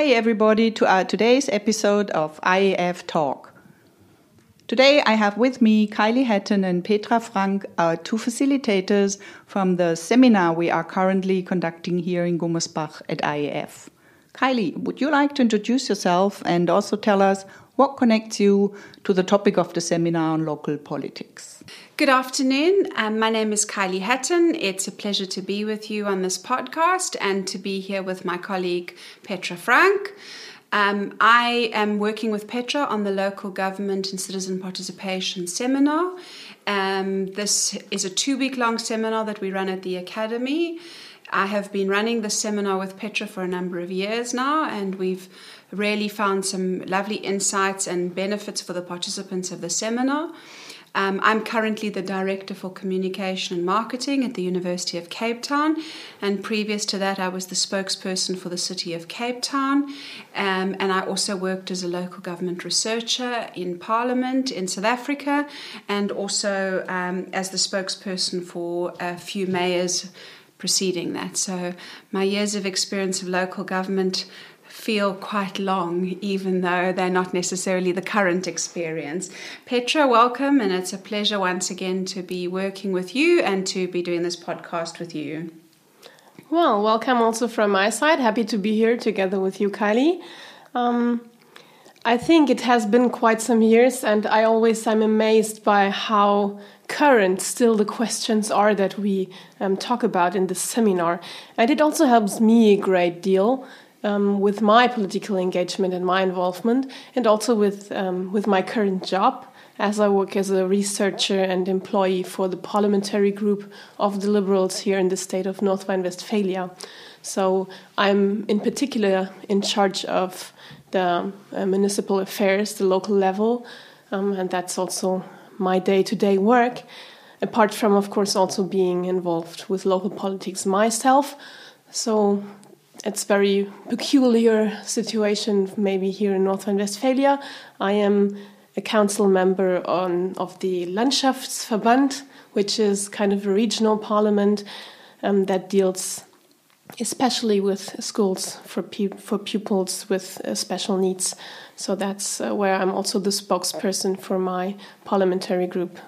Hi, everybody, to our today's episode of IAF Talk. Today, I have with me Kylie Hatton and Petra Frank, our two facilitators from the seminar we are currently conducting here in Gummersbach at IAF. Kylie, would you like to introduce yourself and also tell us what connects you to the topic of the seminar on local politics? Good afternoon. Um, my name is Kylie Hatton. It's a pleasure to be with you on this podcast and to be here with my colleague Petra Frank. Um, I am working with Petra on the local government and citizen participation seminar. Um, this is a two week long seminar that we run at the Academy. I have been running the seminar with Petra for a number of years now, and we've really found some lovely insights and benefits for the participants of the seminar. Um, I'm currently the Director for Communication and Marketing at the University of Cape Town, and previous to that, I was the spokesperson for the City of Cape Town. Um, and I also worked as a local government researcher in Parliament in South Africa, and also um, as the spokesperson for a few mayors preceding that. So, my years of experience of local government feel quite long, even though they're not necessarily the current experience. Petra, welcome, and it's a pleasure once again to be working with you and to be doing this podcast with you. Well, welcome also from my side. Happy to be here together with you, Kylie. Um, I think it has been quite some years, and I always am amazed by how current still the questions are that we um, talk about in this seminar. And it also helps me a great deal um, with my political engagement and my involvement, and also with um, with my current job as I work as a researcher and employee for the parliamentary group of the Liberals here in the state of North Rhine-Westphalia. So I'm in particular in charge of the uh, municipal affairs, the local level, um, and that's also my day-to-day work. Apart from, of course, also being involved with local politics myself. So it's very peculiar situation maybe here in North Rhine-Westphalia. I am a council member on of the Landschaftsverband, which is kind of a regional parliament um, that deals especially with schools for for pupils with uh, special needs. So that's uh, where I'm also the spokesperson for my parliamentary group.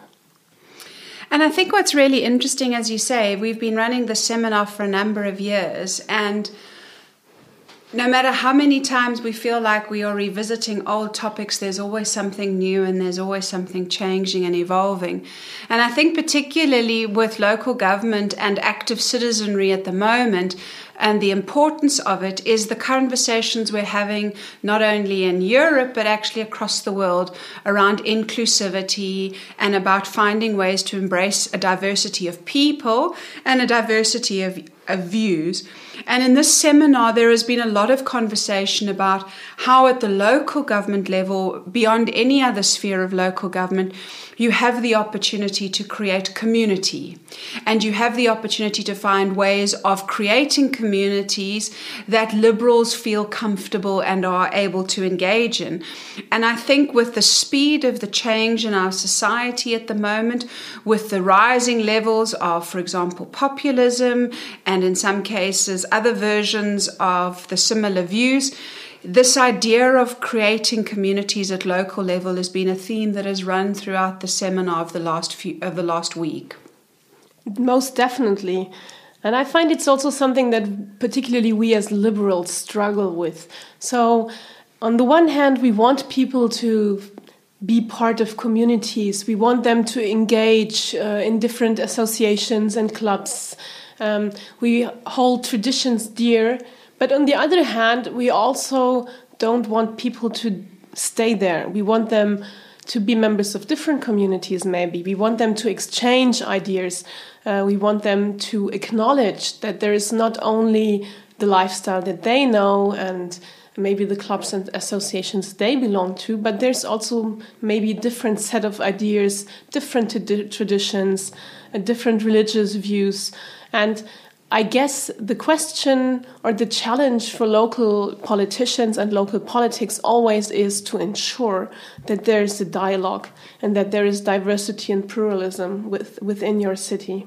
And I think what's really interesting, as you say, we've been running the seminar for a number of years, and no matter how many times we feel like we are revisiting old topics, there's always something new and there's always something changing and evolving. And I think, particularly with local government and active citizenry at the moment, and the importance of it is the conversations we're having not only in Europe but actually across the world around inclusivity and about finding ways to embrace a diversity of people and a diversity of, of views. And in this seminar, there has been a lot of conversation about how, at the local government level, beyond any other sphere of local government, you have the opportunity to create community. And you have the opportunity to find ways of creating communities that liberals feel comfortable and are able to engage in. And I think with the speed of the change in our society at the moment, with the rising levels of, for example, populism, and in some cases, other versions of the similar views, this idea of creating communities at local level has been a theme that has run throughout the seminar of the last few of the last week. Most definitely. And I find it's also something that particularly we as liberals struggle with. So, on the one hand, we want people to be part of communities, we want them to engage uh, in different associations and clubs. Um, we hold traditions dear but on the other hand, we also don't want people to stay there. We want them to be members of different communities, maybe. We want them to exchange ideas. Uh, we want them to acknowledge that there is not only the lifestyle that they know and maybe the clubs and associations they belong to, but there's also maybe a different set of ideas, different traditions, uh, different religious views. And I guess the question or the challenge for local politicians and local politics always is to ensure that there is a dialogue and that there is diversity and pluralism with, within your city.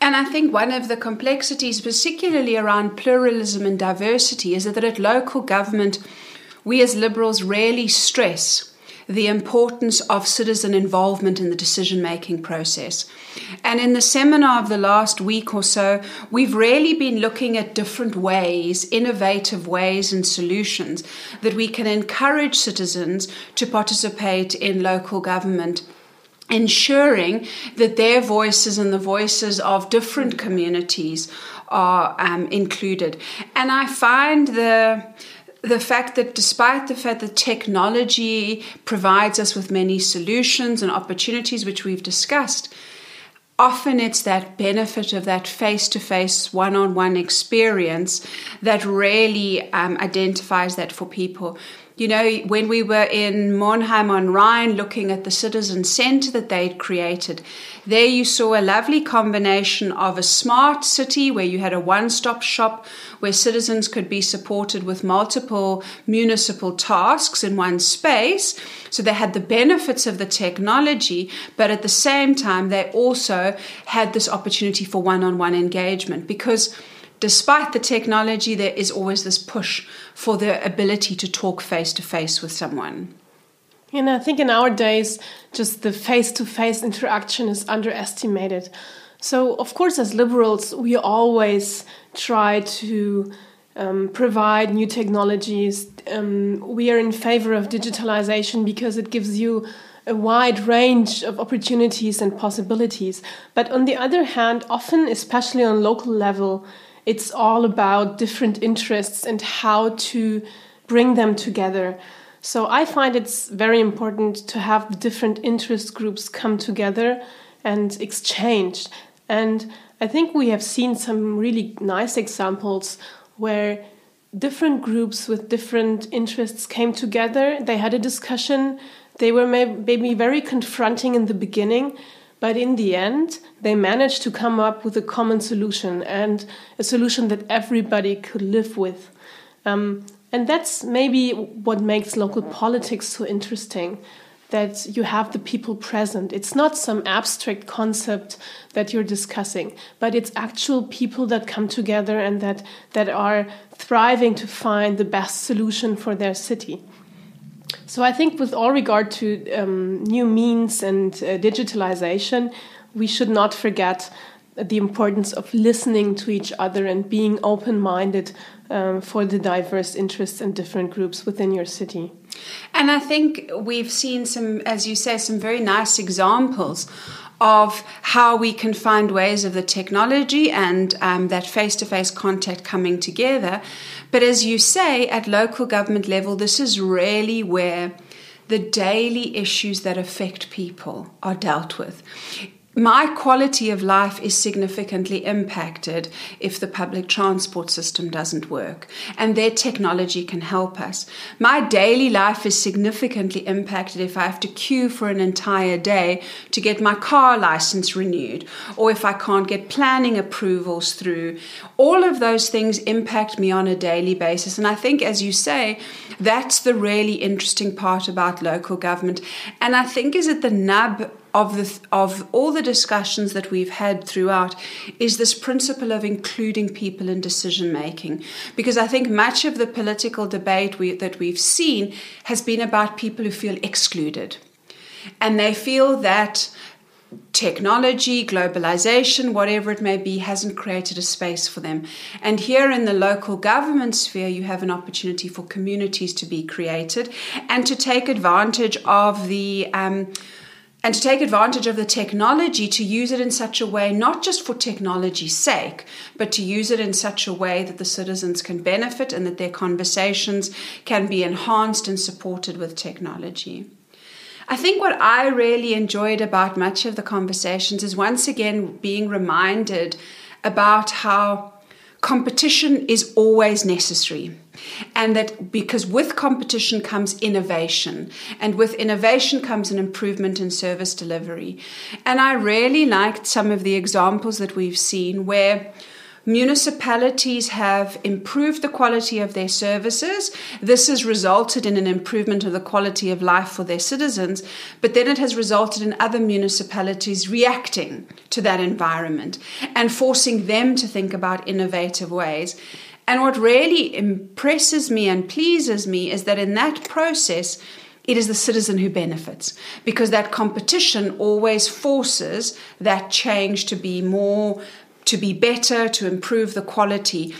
And I think one of the complexities, particularly around pluralism and diversity, is that at local government, we as liberals rarely stress the importance of citizen involvement in the decision making process. And in the seminar of the last week or so, we've really been looking at different ways, innovative ways, and solutions that we can encourage citizens to participate in local government ensuring that their voices and the voices of different communities are um, included. And I find the the fact that despite the fact that technology provides us with many solutions and opportunities which we've discussed often it's that benefit of that face-to-face one-on-one experience that really um, identifies that for people you know, when we were in Monheim on Rhine looking at the citizen centre that they'd created, there you saw a lovely combination of a smart city where you had a one stop shop where citizens could be supported with multiple municipal tasks in one space. So they had the benefits of the technology, but at the same time, they also had this opportunity for one on one engagement because despite the technology, there is always this push for the ability to talk face to face with someone. And I think in our days, just the face to face interaction is underestimated. So, of course, as liberals, we always try to um, provide new technologies. Um, we are in favor of digitalization because it gives you a wide range of opportunities and possibilities. But on the other hand, often, especially on local level, it's all about different interests and how to bring them together. So I find it's very important to have the different interest groups come together and exchange. And I think we have seen some really nice examples where different groups with different interests came together, they had a discussion, they were maybe very confronting in the beginning, but in the end, they managed to come up with a common solution and a solution that everybody could live with. Um, and that's maybe what makes local politics so interesting that you have the people present. It's not some abstract concept that you're discussing, but it's actual people that come together and that, that are thriving to find the best solution for their city. So I think, with all regard to um, new means and uh, digitalization, we should not forget the importance of listening to each other and being open-minded um, for the diverse interests and different groups within your city. And I think we've seen some, as you say, some very nice examples of how we can find ways of the technology and um, that face to face contact coming together. But as you say, at local government level, this is really where the daily issues that affect people are dealt with my quality of life is significantly impacted if the public transport system doesn't work, and their technology can help us. My daily life is significantly impacted if I have to queue for an entire day to get my car license renewed, or if I can't get planning approvals through. All of those things impact me on a daily basis, and I think, as you say, that's the really interesting part about local government, and I think is it the nub of the of all the discussions that we've had throughout is this principle of including people in decision making because I think much of the political debate we, that we've seen has been about people who feel excluded and they feel that technology, globalization, whatever it may be, hasn't created a space for them. And here in the local government sphere, you have an opportunity for communities to be created and to take advantage of the um, and to take advantage of the technology to use it in such a way, not just for technology's sake, but to use it in such a way that the citizens can benefit and that their conversations can be enhanced and supported with technology. I think what I really enjoyed about much of the conversations is once again being reminded about how competition is always necessary and that because with competition comes innovation, and with innovation comes an improvement in service delivery. And I really liked some of the examples that we've seen where municipalities have improved the quality of their services. This has resulted in an improvement of the quality of life for their citizens, but then it has resulted in other municipalities reacting to that environment and forcing them to think about innovative ways. And what really impresses me and pleases me is that in that process, it is the citizen who benefits because that competition always forces that change to be more to be better to improve the quality.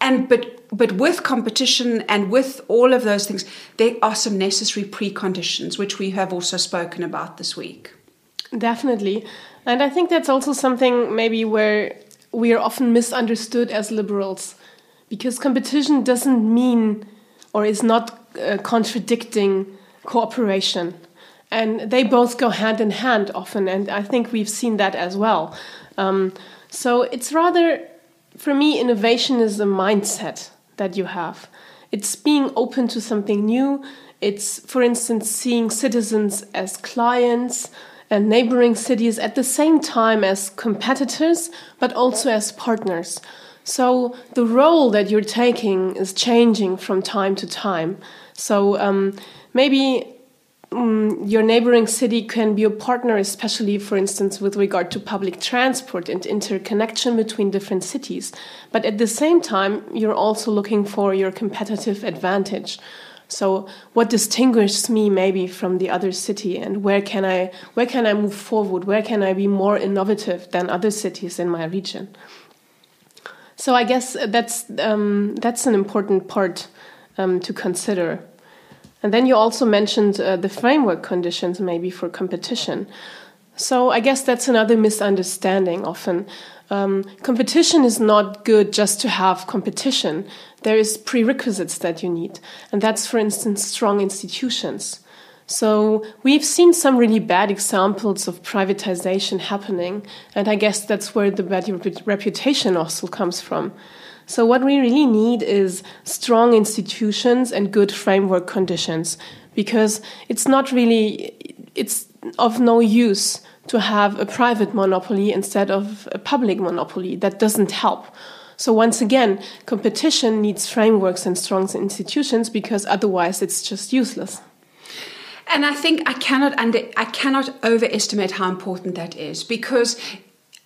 And but but with competition and with all of those things there are some necessary preconditions which we have also spoken about this week. Definitely. And i think that's also something maybe where we are often misunderstood as liberals because competition doesn't mean or is not uh, contradicting cooperation. And they both go hand in hand often, and I think we've seen that as well. Um, so it's rather, for me, innovation is a mindset that you have. It's being open to something new. It's, for instance, seeing citizens as clients and neighboring cities at the same time as competitors, but also as partners. So the role that you're taking is changing from time to time. So um, maybe um, your neighboring city can be a partner, especially, for instance, with regard to public transport and interconnection between different cities. But at the same time, you're also looking for your competitive advantage. So, what distinguishes me maybe from the other city, and where can I where can I move forward? Where can I be more innovative than other cities in my region? So, I guess that's um, that's an important part um, to consider. And then you also mentioned uh, the framework conditions, maybe for competition. So I guess that's another misunderstanding often. Um, competition is not good just to have competition. There is prerequisites that you need, and that's, for instance, strong institutions. So we've seen some really bad examples of privatization happening, and I guess that's where the bad reputation also comes from. So, what we really need is strong institutions and good framework conditions because it's not really, it's of no use to have a private monopoly instead of a public monopoly. That doesn't help. So, once again, competition needs frameworks and strong institutions because otherwise it's just useless. And I think I cannot under, I cannot overestimate how important that is because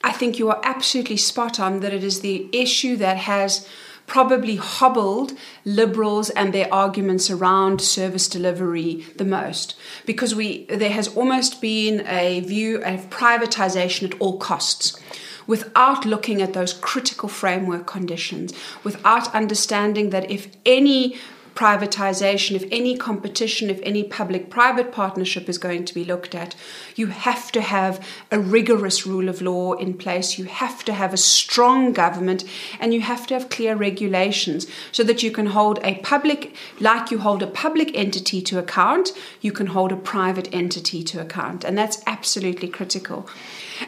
I think you are absolutely spot on that it is the issue that has probably hobbled liberals and their arguments around service delivery the most because we there has almost been a view of privatization at all costs without looking at those critical framework conditions without understanding that if any privatization, if any competition, if any public private partnership is going to be looked at, you have to have a rigorous rule of law in place. You have to have a strong government and you have to have clear regulations so that you can hold a public, like you hold a public entity to account, you can hold a private entity to account. And that's absolutely critical.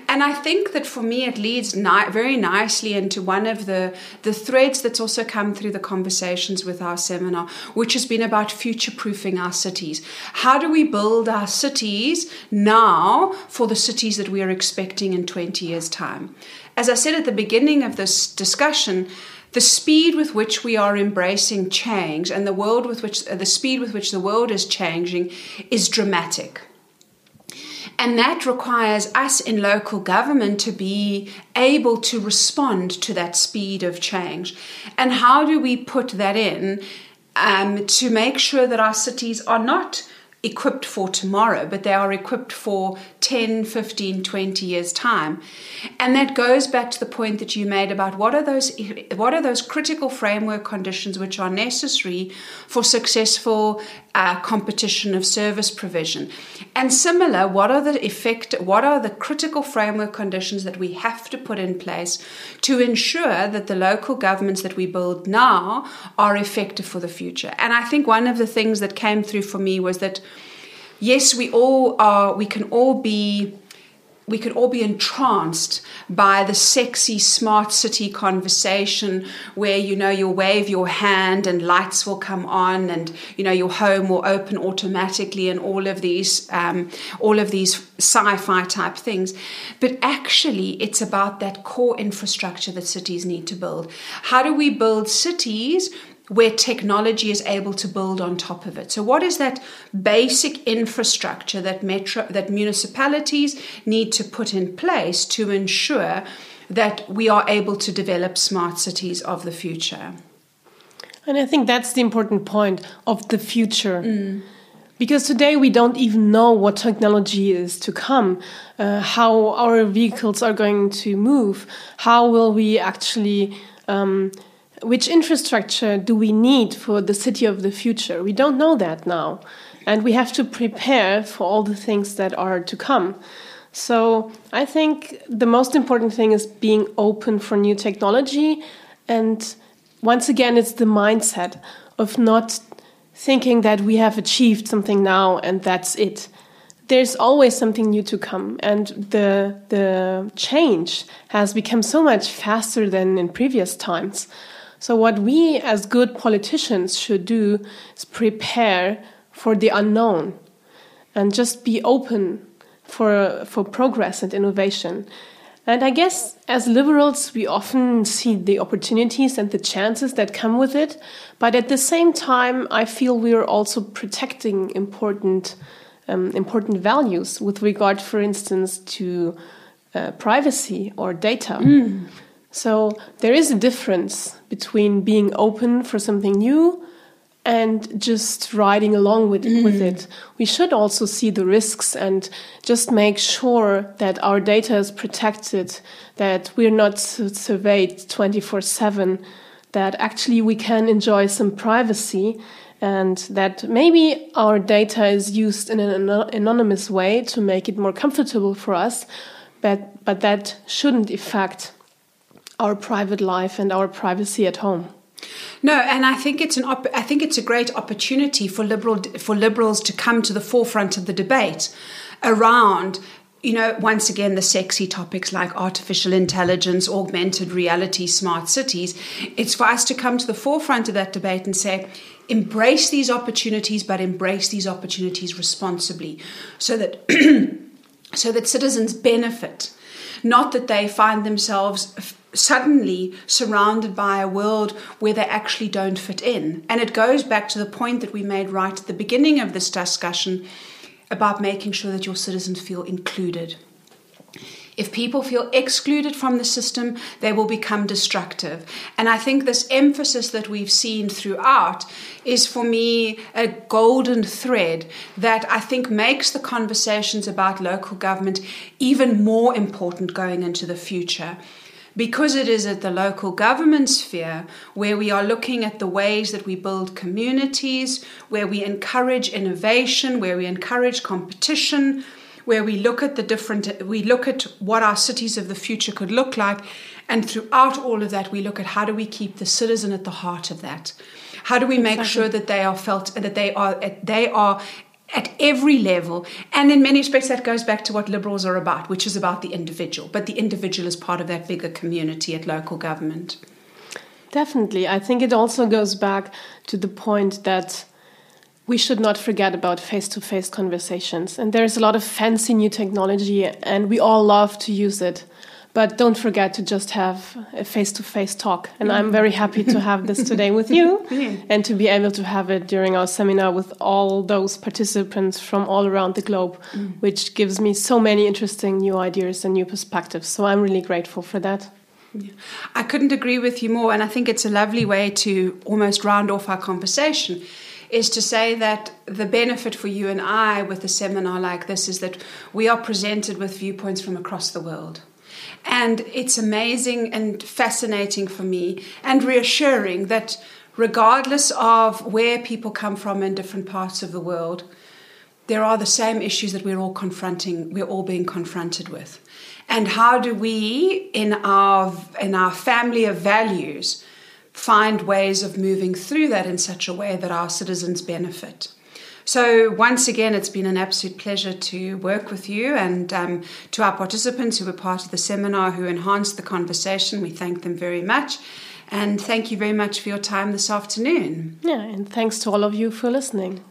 And I think that for me, it leads ni- very nicely into one of the, the threads that's also come through the conversations with our seminar, which has been about future proofing our cities. How do we build our cities now for the cities that we are expecting in 20 years' time? As I said at the beginning of this discussion, the speed with which we are embracing change and the world with which the speed with which the world is changing is dramatic. And that requires us in local government to be able to respond to that speed of change. And how do we put that in um, to make sure that our cities are not equipped for tomorrow, but they are equipped for 10, 15, 20 years time. And that goes back to the point that you made about what are those what are those critical framework conditions which are necessary for successful uh, competition of service provision. And similar, what are the effect what are the critical framework conditions that we have to put in place to ensure that the local governments that we build now are effective for the future. And I think one of the things that came through for me was that yes, we all are, we can all be we could all be entranced by the sexy smart city conversation where you know you'll wave your hand and lights will come on and you know your home will open automatically and all of these um, all of these sci-fi type things. But actually it's about that core infrastructure that cities need to build. How do we build cities where technology is able to build on top of it. So what is that basic infrastructure that metro that municipalities need to put in place to ensure that we are able to develop smart cities of the future? And I think that's the important point of the future. Mm. Because today we don't even know what technology is to come, uh, how our vehicles are going to move, how will we actually um, which infrastructure do we need for the city of the future? We don't know that now. And we have to prepare for all the things that are to come. So I think the most important thing is being open for new technology. And once again, it's the mindset of not thinking that we have achieved something now and that's it. There's always something new to come, and the the change has become so much faster than in previous times. So, what we as good politicians should do is prepare for the unknown and just be open for, for progress and innovation. And I guess as liberals, we often see the opportunities and the chances that come with it. But at the same time, I feel we are also protecting important, um, important values with regard, for instance, to uh, privacy or data. Mm. So there is a difference between being open for something new and just riding along with, mm. with it. We should also see the risks and just make sure that our data is protected, that we're not surveyed 24 7, that actually we can enjoy some privacy, and that maybe our data is used in an anonymous way to make it more comfortable for us, but, but that shouldn't affect our private life and our privacy at home. No, and I think it's an op- I think it's a great opportunity for liberal for liberals to come to the forefront of the debate around you know once again the sexy topics like artificial intelligence augmented reality smart cities it's for us to come to the forefront of that debate and say embrace these opportunities but embrace these opportunities responsibly so that so that citizens benefit not that they find themselves suddenly surrounded by a world where they actually don't fit in. And it goes back to the point that we made right at the beginning of this discussion about making sure that your citizens feel included. If people feel excluded from the system, they will become destructive. And I think this emphasis that we've seen throughout is for me a golden thread that I think makes the conversations about local government even more important going into the future because it is at the local government sphere where we are looking at the ways that we build communities, where we encourage innovation, where we encourage competition, where we look at the different we look at what our cities of the future could look like and throughout all of that we look at how do we keep the citizen at the heart of that how do we make exactly. sure that they are felt that they are they are at every level and in many respects that goes back to what liberals are about which is about the individual but the individual is part of that bigger community at local government definitely i think it also goes back to the point that we should not forget about face to face conversations. And there's a lot of fancy new technology, and we all love to use it. But don't forget to just have a face to face talk. And I'm very happy to have this today with you and to be able to have it during our seminar with all those participants from all around the globe, mm. which gives me so many interesting new ideas and new perspectives. So I'm really grateful for that. I couldn't agree with you more. And I think it's a lovely way to almost round off our conversation is to say that the benefit for you and I with a seminar like this is that we are presented with viewpoints from across the world. And it's amazing and fascinating for me and reassuring that regardless of where people come from in different parts of the world, there are the same issues that we're all confronting, we're all being confronted with. And how do we, in our, in our family of values, find ways of moving through that in such a way that our citizens benefit. So, once again, it's been an absolute pleasure to work with you and um, to our participants who were part of the seminar who enhanced the conversation. We thank them very much. And thank you very much for your time this afternoon. Yeah, and thanks to all of you for listening.